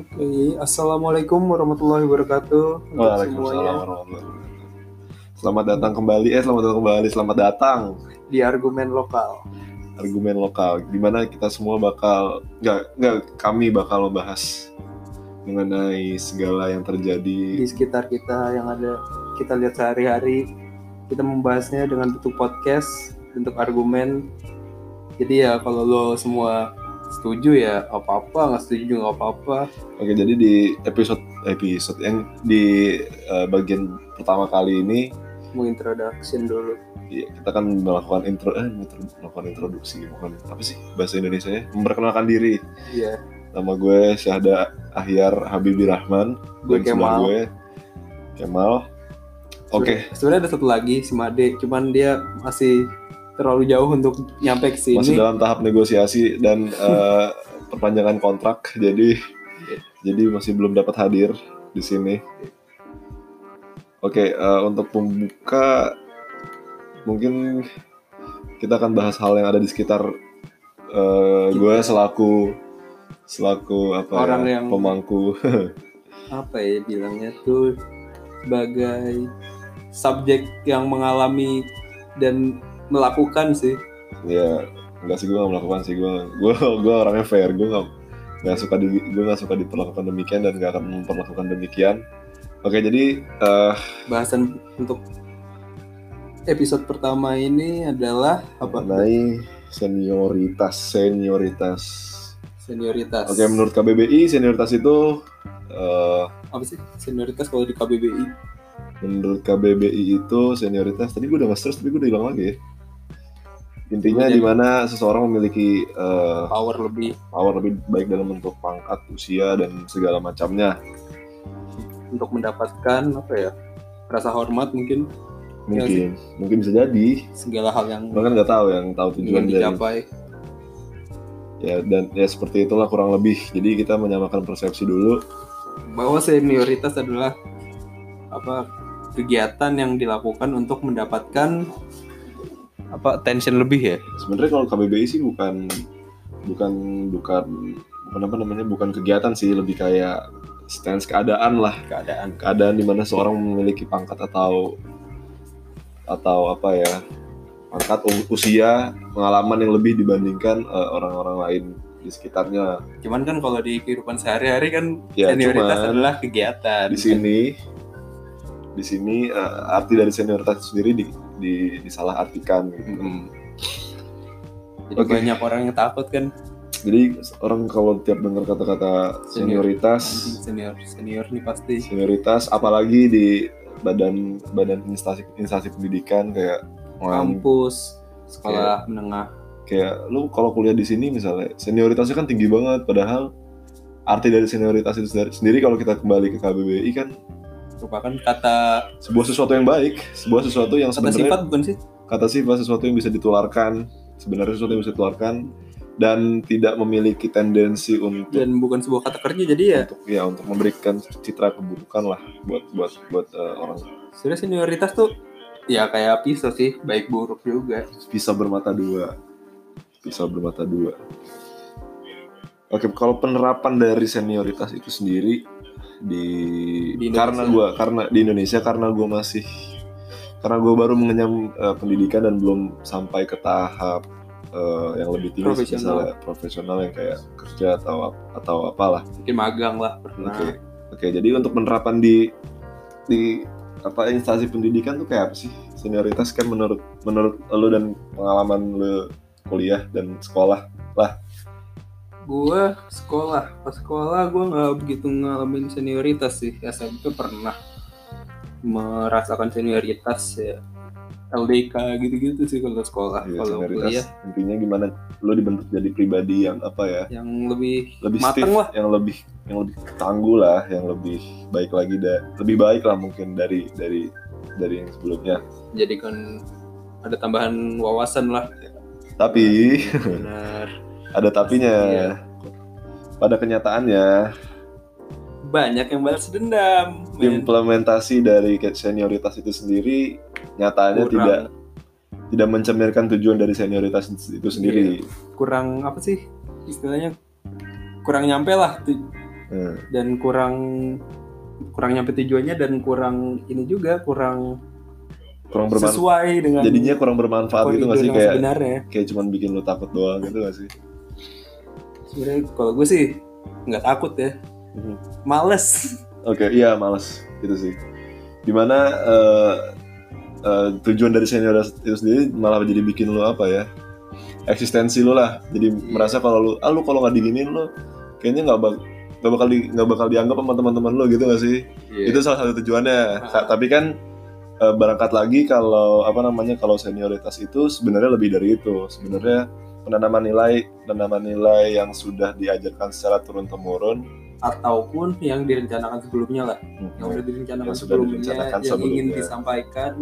Oke, assalamualaikum warahmatullahi wabarakatuh. Waalaikumsalam semuanya warahmatullahi wabarakatuh. Selamat datang kembali, eh selamat datang kembali, selamat datang di argumen lokal. argumen lokal. Di mana kita semua bakal, nggak nggak kami bakal membahas mengenai segala yang Di terjadi. sekitar kita yang ada kita lihat sehari-hari, kita membahasnya dengan bentuk podcast, bentuk argumen. Jadi ya kalau lo semua setuju ya apa-apa, nggak setuju juga nggak apa-apa. Oke, jadi di episode episode yang di eh, bagian pertama kali ini Mau introduction dulu. ya, kita akan melakukan intro, eh, melakukan introduksi, bukan apa sih bahasa Indonesia ya? Memperkenalkan diri. Iya, Nama gue Syahda Ahyar Habibie Rahman. gue Kemal. gue Kemal. Oke, Sebenarnya ada satu lagi si Made, cuman dia masih terlalu jauh untuk nyampe ke sini. masih dalam tahap negosiasi dan eh, perpanjangan kontrak, jadi jadi masih belum dapat hadir di sini. Oke, eh, untuk pembuka mungkin kita akan bahas hal yang ada di sekitar eh, gue selaku selaku apa Orang ya, yang- pemangku apa ya bilangnya tuh sebagai subjek yang mengalami dan melakukan sih. Ya enggak sih gue gak melakukan sih. Gue gue gue orangnya fair. Gue gak nggak suka di gue gak suka diperlakukan demikian dan gak akan memperlakukan demikian. Oke jadi eh bahasan untuk episode pertama ini adalah apa? mengenai senioritas senioritas. Senioritas. Oke menurut KBBI senioritas itu eh apa sih? Senioritas kalau di KBBI menurut KBBI itu senioritas tadi gue udah nge-stress tapi gue udah hilang lagi ya intinya di mana seseorang memiliki eh, power lebih. power lebih baik dalam bentuk pangkat usia dan segala macamnya. Untuk mendapatkan apa ya rasa hormat mungkin. Iya mungkin. Mungkin bisa jadi. Segala hal yang Orang kan nggak tahu yang tahu tujuan dari dicapai. Ya dan ya seperti itulah kurang lebih. Jadi kita menyamakan persepsi dulu. Bahwa senioritas adalah apa kegiatan yang dilakukan untuk mendapatkan apa tension lebih ya? Sebenarnya kalau KBBI sih bukan bukan bukan bukan apa namanya bukan kegiatan sih. Lebih kayak stance keadaan lah. Keadaan. Keadaan di mana seorang memiliki pangkat atau atau apa ya pangkat usia pengalaman yang lebih dibandingkan eh, orang-orang lain di sekitarnya. Cuman kan kalau di kehidupan sehari-hari kan ya senioritas cuman adalah kegiatan. di sini di sini eh, arti dari senioritas itu sendiri di, di disalahartikan gitu. Mm-mm. jadi Oke. banyak orang yang takut kan Jadi orang kalau tiap dengar kata-kata Senior. senioritas, senior senior nih pasti senioritas apalagi di badan badan instansi instansi pendidikan kayak kampus sekolah menengah kayak lu kalau kuliah di sini misalnya senioritasnya kan tinggi banget padahal arti dari senioritas itu sendiri, sendiri kalau kita kembali ke KBBI kan merupakan kata sebuah sesuatu yang baik, sebuah sesuatu yang kata sebenarnya sifat bukan sih? Kata sifat sesuatu yang bisa ditularkan sebenarnya sesuatu yang bisa ditularkan dan tidak memiliki tendensi untuk dan bukan sebuah kata kerja jadi ya? Untuk ya untuk memberikan citra keburukan lah buat buat buat eh, orang. Sebenarnya senioritas tuh ya kayak pisau sih baik buruk juga. Bisa bermata dua. Bisa bermata dua. Oke kalau penerapan dari senioritas itu sendiri di, Di Indonesia. karena gua karena di Indonesia karena gua masih karena gue baru mengenyam eh, pendidikan dan belum sampai ke tahap eh, yang lebih tinggi Profesional. misalnya profesional yang kayak kerja atau atau apalah mungkin magang lah pernah Oke, oke. Jadi untuk penerapan di di apa instansi pendidikan tuh kayak apa sih? Senioritas kan menurut menurut lu dan pengalaman lu kuliah dan sekolah. Gue sekolah. Pas sekolah gue nggak begitu ngalamin senioritas sih. SMP pernah merasakan senioritas ya. LDK gitu-gitu sih kalau sekolah Iya, kalau kuliah. Intinya gimana? Lu dibentuk jadi pribadi yang apa ya? yang lebih, Lebih mateng stiff, lah. yang lebih yang lebih tangguh lah, yang lebih baik lagi da, lebih baik lah mungkin dari dari dari yang sebelumnya. jadikan ada tambahan wawasan lah. Tapi benar ada tapinya. Iya. Pada kenyataannya banyak yang balas dendam men. implementasi dari senioritas itu sendiri nyatanya Kurang- tidak tidak mencerminkan tujuan dari senioritas itu sendiri. kurang apa sih istilahnya kurang nyampe lah Hmm. dan kurang kurang nyampe tujuannya dan kurang ini juga kurang kurang bermanfaat sesuai dengan jadinya kurang bermanfaat gitu koridor gak sih kayak sebenarnya kayak cuman bikin lu takut doang gitu gak sih sebenarnya kalau gue sih nggak takut ya Mhm. males Oke, iya males gitu sih. Di mana eh, eh, tujuan dari senior itu sendiri malah jadi bikin lu apa ya? Eksistensi lu lah. Jadi merasa kalau lu, ah lu kalau nggak diginin lu, kayaknya nggak bak nggak bakal di nggak bakal dianggap sama teman-teman lu gitu gak sih? Iya. Itu salah satu tujuannya. Tapi kan eh, berangkat lagi kalau apa namanya kalau senioritas itu sebenarnya lebih dari itu. Sebenarnya penanaman nilai penanaman nilai yang sudah diajarkan secara turun temurun ataupun yang direncanakan sebelumnya lah yang udah direncanakan Yang sudah sebelumnya direncanakan yang ingin sebelumnya. disampaikan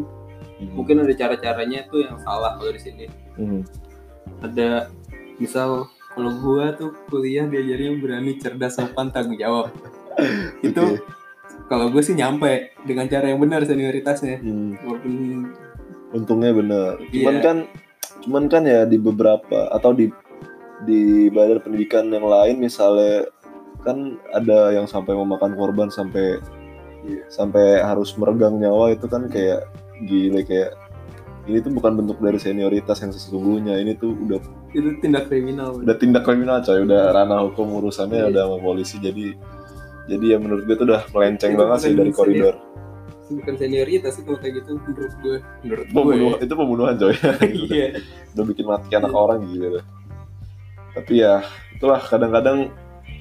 Mhm. mungkin ada cara-caranya tuh yang salah kalau di sini Mhm. ada misal kalau gua tuh kuliah diajarnya berani cerdas sopan tanggung jawab itu kalau gue sih nyampe dengan cara yang benar senioritasnya Hmm. walaupun untungnya bener cuman Iya. kan cuman kan ya di beberapa atau di di badan pendidikan yang lain misalnya kan ada yang sampai memakan korban sampai Iya. sampai harus meregang nyawa itu kan kayak gile kayak ini tuh bukan bentuk dari senioritas yang sesungguhnya ini tuh udah itu tindak kriminal. udah tindak kriminal coy. Udah ranah hukum urusannya Iya. udah sama polisi jadi jadi ya menurut gue tuh udah melenceng Itu banget sih dari senior- bukan senioritas kalau kayak gitu menurut gue. Menurut gue. Pembunuh, itu pembunuhan coy. Iya. Udah bikin mati anak orang gitu. Tapi ya itulah kadang-kadang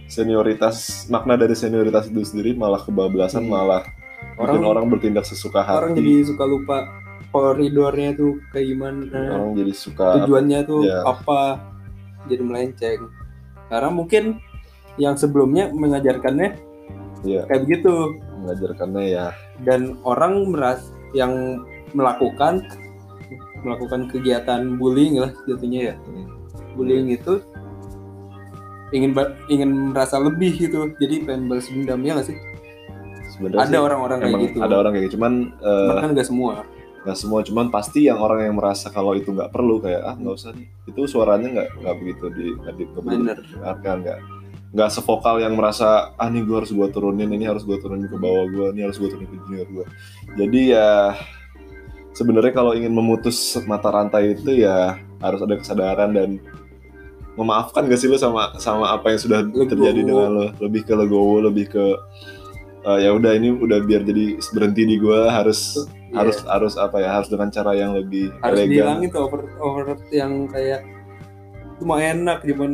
senioritas makna dari senioritas itu sendiri malah kebablasan Hmm. malah bikin orang orang bertindak sesuka hati. orang jadi suka lupa koridornya tuh kayak gimana. Orang jadi suka tujuannya tuh Iya. apa jadi melenceng. Karena mungkin yang sebelumnya mengajarkannya ya kayak begitu mengajarkannya ya. Dan orang meras yang melakukan melakukan kegiatan bullying lah jatuhnya ya. Hmm, bullying itu ingin ingin merasa lebih gitu. Jadi pengen balas dendam ya nggak sih? Sebenarnya ada orang-orang kayak gitu. ada orang kayak gitu. Cuman eh, bahkan nggak semua. nggak semua. Cuman pasti yang orang yang merasa kalau itu nggak perlu kayak ah nggak usah nih. Itu suaranya nggak nggak begitu di nggak di nggak nggak sevokal yang merasa ah nih gue harus gue turunin ini harus gue turunin ke bawah gue ini harus gue turunin ke junior gue jadi ya sebenarnya kalau ingin memutus mata rantai itu ya harus ada kesadaran dan memaafkan gak sih lo sama sama apa yang sudah Legowo. terjadi dengan lo lebih ke legowo lebih ke eh, ya udah ini udah biar jadi berhenti di gue harus Iya. harus harus apa ya harus dengan cara yang lebih harus elegan dihilangin tuh over over yang kayak lu mah enak zaman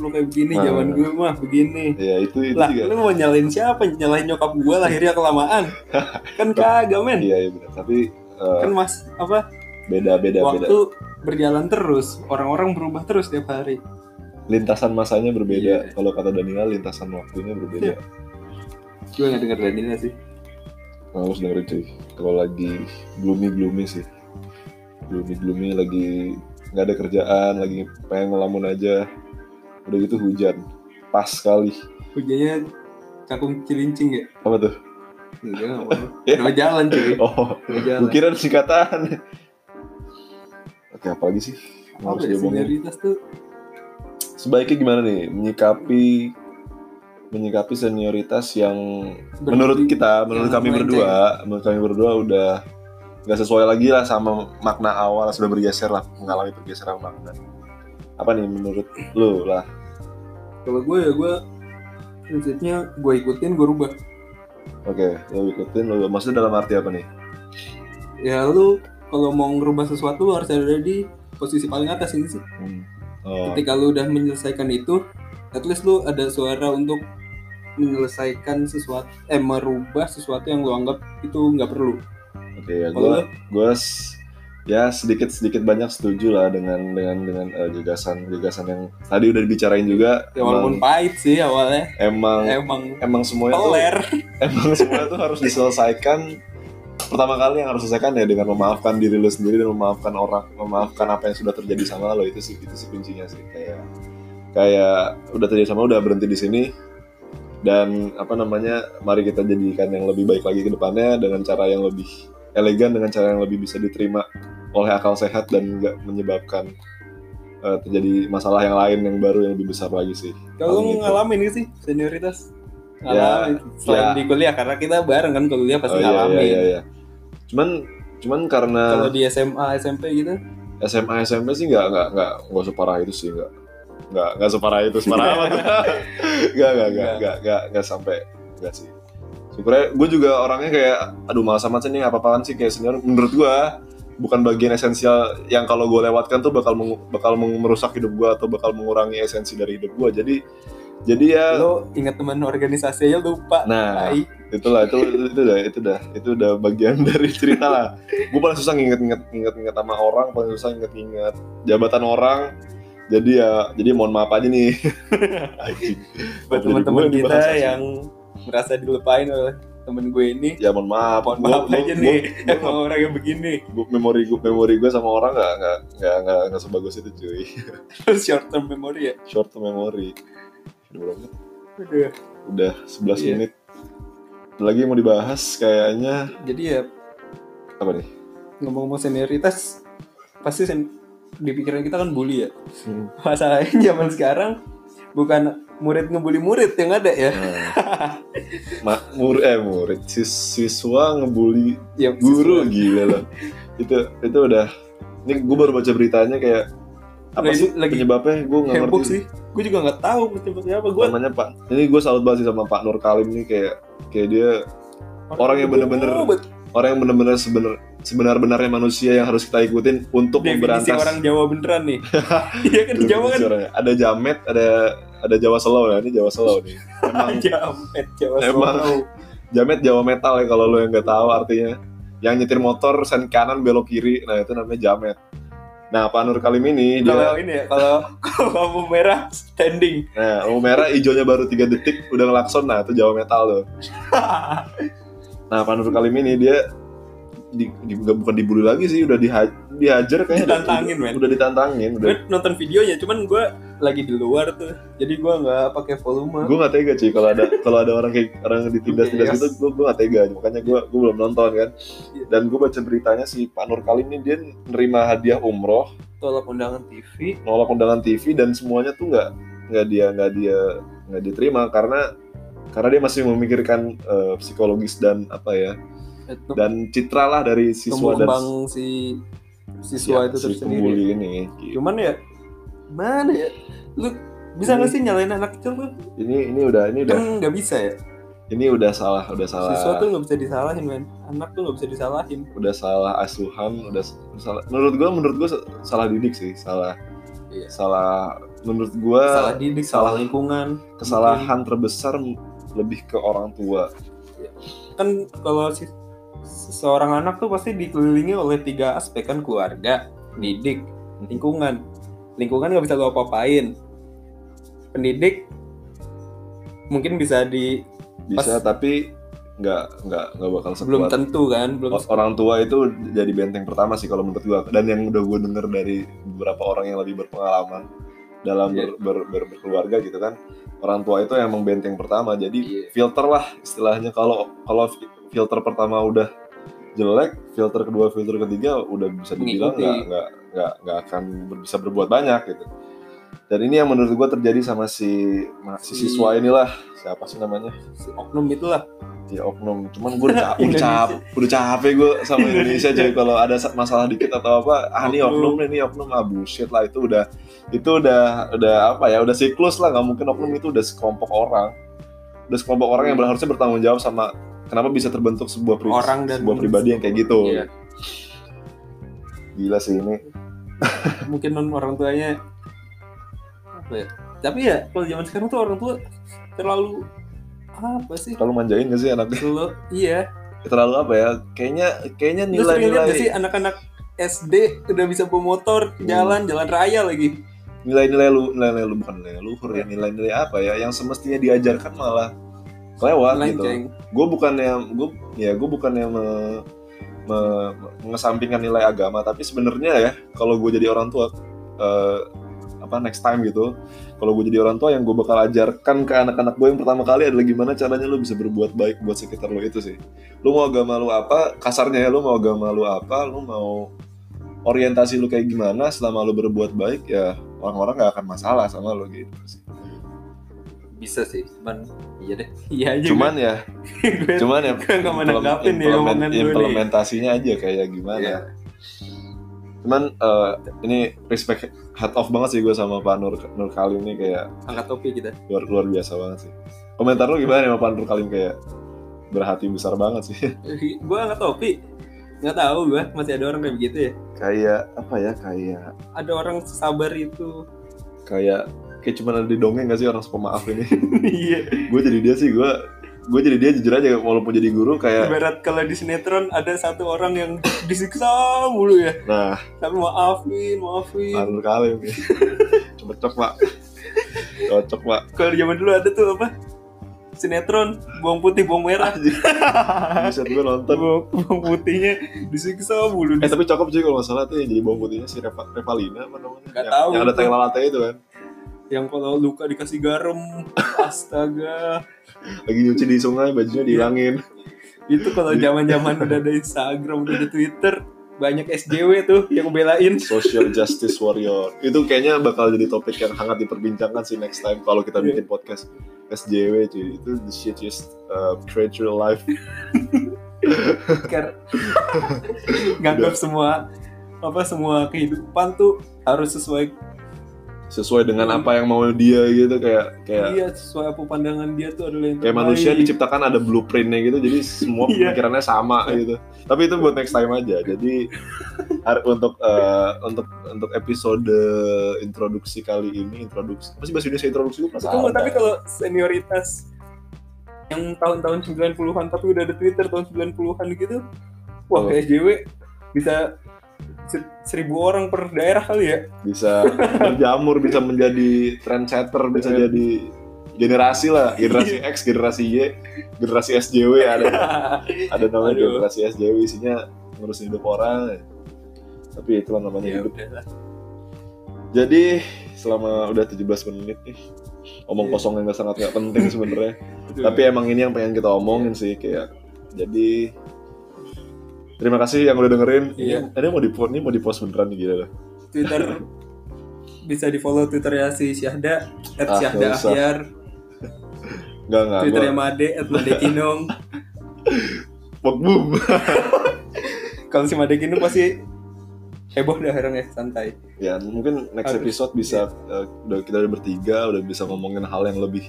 lu kayak begini Nah. zaman gue mah begini. Ya itu itu lah juga. lu mau nyalain siapa? Nyalain nyokap gue lahirnya kelamaan. Kan kagak men. Iya iya benar tapi eh, kan mas apa? beda beda beda. Waktu berjalan terus orang-orang berubah terus tiap hari. Lintasan masanya berbeda. Iya. kalau kata Daniel lintasan waktunya berbeda. Gue nggak denger Daniel sih. Nah, harus dengerin cuy. Kalau lagi gloomy gloomy sih. Gloomy gloomy lagi nggak ada kerjaan lagi pengen ngelamun aja. Udah gitu hujan pas sekali. Hujannya cakung cilincing ya? Apa tuh? Enggak nggak apa-apa. Ya. Nama jalan cuy. Oh Nama jalan. kira singkatan. Oke apa lagi sih? Apa harus ya senioritas tuh? Sebaiknya gimana nih? Menyikapi menyikapi senioritas yang Ber- menurut kita menurut yang kami berdua menurut kami berdua udah nggak sesuai lagi lah sama makna awal sudah bergeser lah mengalami pergeseran makna. Apa nih menurut lu lah? Kalau gue ya gue prinsipnya gue ikutin gue rubah. Oke lu ikutin lu maksudnya dalam arti apa nih? Ya lu kalau mau ngerubah sesuatu lu harus ada di posisi paling atas ini sih. Hmm. oh, ketika lu udah menyelesaikan itu at least lu ada suara untuk menyelesaikan sesuatu eh merubah sesuatu yang lu anggap itu nggak perlu ya gua lu? gua s- ya sedikit sedikit banyak setuju lah dengan dengan dengan eh, gagasan gagasan yang tadi udah dibicarain juga. Ya walaupun emang pahit sih awalnya. emang, emang emang semuanya tuh peler. emang semua itu harus diselesaikan. Pertama kali yang harus diselesaikan ya dengan memaafkan diri lo sendiri dan memaafkan orang memaafkan apa yang sudah terjadi sama lo. Itu sih itu sih kuncinya sih. Kayak kayak udah terjadi sama lo, udah berhenti di sini. Dan apa namanya mari kita jadikan yang lebih baik lagi ke depannya dengan cara yang lebih elegan dengan cara yang lebih bisa diterima oleh akal sehat dan nggak menyebabkan eh, terjadi masalah yang lain yang baru yang lebih besar lagi sih kalau Paling lu itu. ngalamin gak sih senioritas ngalamin selain ya. di kuliah karena kita bareng kan kuliah pasti Oh, iya, ngalamin iya, iya, iya. Cuman cuman karena kalau di SMA SMP gitu SMA SMP sih nggak nggak nggak nggak separah itu sih nggak nggak nggak separah itu separah nggak nggak Nggak. nggak nggak nggak sampai nggak sih sebenarnya gue juga orangnya kayak aduh malas amat sih nih apa apaan sih. Kayak senior menurut gue bukan bagian esensial yang kalau gue lewatkan tuh bakal meng- bakal merusak hidup gue atau bakal mengurangi esensi dari hidup gue jadi jadi ya lo ingat teman organisasi aja lupa. Nah Tai. itulah itu itu udah itu udah itu udah bagian dari cerita lah. Gue paling susah nginget-nginget nginget-nginget sama orang paling susah nginget-nginget jabatan orang. Jadi ya jadi mohon maaf aja nih. Buat teman-teman kita yang merasa dilupain oleh temen gue ini. Ya mohon maaf. Mohon Gua- maaf gua- aja gua- nih gua- emang orang yang begini. gua- memori gue memori gue sama orang nggak nggak nggak nggak nggak sebagus itu cuy. Short term memory ya? Short term memory. Udah berapa? Udah. udah 11 Iya. menit. Lagi mau dibahas kayaknya. Jadi ya apa nih? ngomong-ngomong senioritas pasti sen di pikiran kita kan bully ya. Hmm. masalahnya zaman sekarang bukan murid ngebully murid yang ada ya. Nah. Ma- mur eh murid. Sis- siswa ngebully ya guru siswa. gila loh. Itu itu udah ini gue baru baca beritanya kayak apa ini sih lagi penyebabnya? Gue nggak ngerti. sih. Gue juga nggak tahu penyebabnya apa. Gue namanya pak ini gue salut banget sih sama Pak Nur Kalim nih kayak kayak dia orang yang bener-bener- orang yang benar-benar sebenar sebenar-benarnya manusia yang harus kita ikutin untuk definisi memberantas orang Jawa beneran nih. Iya kan Jawa kan? orangnya. ada jamet ada ada Jawa Slow ya ini Jawa Slow nih emang jamet Jawa Emang. Jamet Jawa metal ya kalau lo yang nggak tahu artinya. Yang nyetir motor sen kanan belok kiri. Nah itu namanya jamet. Nah Pak Nur Kalim ini kalau dia ini ya kalau lampu merah standing. Nah lampu merah hijaunya baru tiga detik udah ngelakson. Nah itu Jawa metal tuh. Nah Pak Nur Kalim ini dia di, di- bukan dibully lagi sih udah diha- dihajar kayaknya. Ditantangin, udah, men. udah ditantangin udah. Gue nonton videonya cuman gue lagi di luar tuh. Jadi gue nggak pakai volume. Gue gak tega sih kalau ada kalau ada orang kayak orang yang ditindas-tindas Yes. gitu gue gue gak tega. Makanya gue gue belum nonton kan? Iya. dan gue baca beritanya si Pak Nur Kalim ini dia nerima hadiah umroh. Tolak undangan TV nolak undangan TV dan semuanya tuh nggak nggak dia nggak dia nggak diterima karena karena dia masih memikirkan eh, psikologis dan apa ya itu dan citra lah dari siswa dan si siswa ya, itu tersendiri. ini gitu. cuman ya mana ya? Lu bisa nggak sih nyalain anak kecil tuh ini ini udah ini udah. Kan nggak bisa ya? Ini udah salah udah salah. Siswa tuh nggak bisa disalahin men. Anak tuh nggak bisa disalahin. Udah salah asuhan udah salah menurut gua menurut gua sa- salah didik sih salah. Iya. salah menurut gua salah didik salah, salah- lingkungan kesalahan terbesar m- lebih ke orang tua. Kan kalau si seorang anak tuh pasti dikelilingi oleh tiga aspek kan? Keluarga didik lingkungan lingkungan nggak bisa lo apa-apain. Pendidik mungkin bisa di bisa tapi nggak nggak nggak bakal belum sekuat tentu kan belum orang tua itu jadi benteng pertama sih kalau menurut gua. Dan yang udah gue denger dari beberapa orang yang lebih berpengalaman dalam Iya. ber- ber- ber- berkeluarga gitu kan orang tua itu emang benteng pertama. Jadi Iya. filter lah istilahnya. Kalau kalau fi- filter pertama udah jelek filter kedua filter ketiga udah bisa dibilang nggak nggak nggak nggak akan bisa berbuat banyak gitu. Dan ini yang menurut gua terjadi sama si si Si- siswa inilah. Siapa sih namanya? Si oknum itulah. Ya oknum. Cuman gue udah, ca- udah, Indonesia. cap- udah capek gue sama Indonesia jadi kalau ada sa- masalah dikit atau apa ah ini Oknum. oknum ini oknum. Ah bullshit lah itu udah itu udah udah apa ya udah siklus lah. Nggak mungkin oknum itu udah sekelompok orang. Udah sekelompok orang yang harusnya bertanggung jawab sama kenapa bisa terbentuk sebuah pri- Orang dan- sebuah pribadi yang kayak gitu? Iya. gila sih ini. Mungkin non orang tuanya apa ya? Tapi ya kalau zaman sekarang tuh orang tua terlalu apa sih? Terlalu manjain gak sih anaknya? Terlalu iya. Terlalu apa ya? Kayaknya kayaknya lihat gak nilai-nilai sih anak-anak SD udah bisa bawa motor jalan jalan raya lagi? Nilai-nilai lu nilai-nilai lu bukan nilai luhur ya nilai-nilai apa ya? Yang semestinya diajarkan malah kelewat gitu. melenceng gue bukannya gue ya gue bukannya me, me- mengesampingkan nilai agama tapi sebenarnya ya kalau gue jadi orang tua eh, apa next time gitu kalau gue jadi orang tua yang gue bakal ajarkan ke anak-anak gue yang pertama kali adalah gimana caranya lu bisa berbuat baik buat sekitar lu itu sih. Lu mau agama lu apa kasarnya ya lu mau agama lu apa lu mau orientasi lu kayak gimana selama lu berbuat baik ya orang-orang gak akan masalah sama lu gitu sih bisa sih cuman iya deh. Iya aja cuman ya cuman ya ya implement- nih. implementasinya aja kayak gimana. Iya. cuman eh, ini respect hat off banget sih gue sama Pak Nur Nur Kalim nih kayak angkat topi kita. luar luar biasa banget sih. Komentar lu gimana nih sama Pak Nur Kalim? Kayak berhati besar banget sih. Gue angkat topi. Nggak tahu gue masih ada orang kayak begitu ya? Kayak apa ya kayak ada orang sabar itu. Kayak kayak cuma ada di dongeng gak sih orang pemaaf ini? Iya. Gue jadi dia sih gue gue jadi dia jujur aja walaupun jadi guru kayak ibarat kalau di sinetron ada satu orang yang disiksa mulu ya. Nah. Tapi maafin maafin. Nur Kalim nih cocok pak. Cocok pak. Kalau di zaman dulu ada tuh apa? Sinetron bawang putih bawang merah. Buset gue nonton. Bawang, putihnya disiksa mulu. Eh tapi cakep sih kalau nggak salah tuh yang jadi bawang putihnya si Reva, Revalina apa namanya? Nggak yang, tahu yang ada teh latte itu kan. Yang kalau luka dikasih garam astaga Lagi nyuci di sungai bajunya dihilangin. itu kalau zaman zaman udah ada Instagram udah ada Twitter banyak SJW tuh yang belain Social justice warrior. Itu kayaknya bakal jadi topik yang hangat diperbincangkan sih next time kalau kita Iya. bikin podcast SJW cuy. Itu the shit just uh, real life. Nganggap semua apa semua kehidupan tuh harus sesuai Sesuai dengan apa yang mau dia gitu kayak kayak dia sesuai apa pandangan dia tuh adalah yang kayak terbaik. manusia diciptakan ada blueprintnya gitu jadi semua Iya. pemikirannya sama gitu tapi itu buat next time aja jadi untuk eh, untuk untuk episode introduksi kali ini introduksi apa sih bahasa Indonesia introduksi gue Tunggu, tapi kalau senioritas yang tahun-tahun 90-an tapi udah ada Twitter tahun 90-an gitu wah Oh. kayak SJW bisa seribu orang per daerah kali ya? Bisa berjamur bisa menjadi trendsetter bisa Iya. jadi generasi lah. Generasi X generasi Y generasi SJW ada. Ada namanya Aduh. generasi SJW isinya ngurusin hidup orang. Tapi itulah namanya ya hidup. Jadi selama udah 17 menit nih omong Iya. kosong yang nggak sangat nggak penting sebenarnya. Tapi emang ini yang pengen kita omongin sih kayak jadi terima kasih yang udah dengerin. Iya. Ini, ini mau di ini mau di post beneran nih gila. Twitter bisa di follow Twitternya si Syahda at Ah, Syahda. Ahyar Enggak enggak. Twitternya Made at Made Kinong Gua boom. kalau si Made Kinong pasti heboh dah orang ya santai ya mungkin next Harus. episode bisa eh, udah kita udah bertiga udah bisa ngomongin hal yang lebih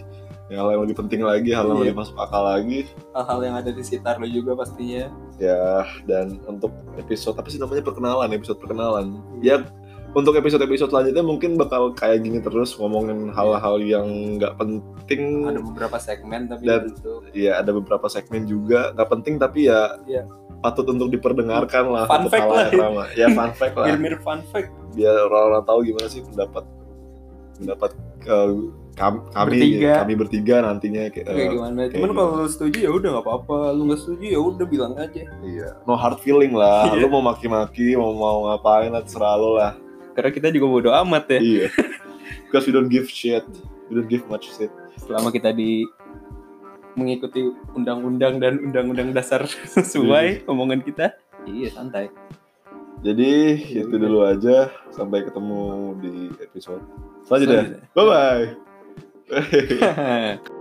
yang hal yang lebih penting lagi, hal yang Iya. lebih masuk akal lagi. hal-hal yang ada di sekitar lo juga pastinya Ya, dan untuk episode apa sih namanya perkenalan, episode perkenalan. Ya, untuk episode-episode selanjutnya mungkin bakal kayak gini terus ngomongin hal-hal yang nggak penting. ada beberapa segmen tapi Dan- Ya, ada beberapa segmen juga nggak penting tapi ya Iya. patut untuk diperdengarkan lah. Fun untuk fact lah. Ya, fun fact lah. mirip-mirip fun fact Biar orang-orang tahu gimana sih pendapat pendapat eh, kami, kami Bertiga. kami bertiga nantinya kayak, kayak eh, gimana? kayak cuman kalau lu setuju ya udah nggak apa-apa. Lu nggak setuju ya udah bilang aja. Iya. No hard feeling lah. Iya. lu mau maki-maki mau mau ngapain lah terserah lu lah. Karena kita juga bodo amat ya. Iya. Because we don't give shit. We don't give much shit. Selama kita di mengikuti undang-undang dan undang-undang dasar sesuai omongan kita. Iya santai jadi itu dulu aja. Sampai ketemu di episode selanjutnya. Selanjutnya. bye bye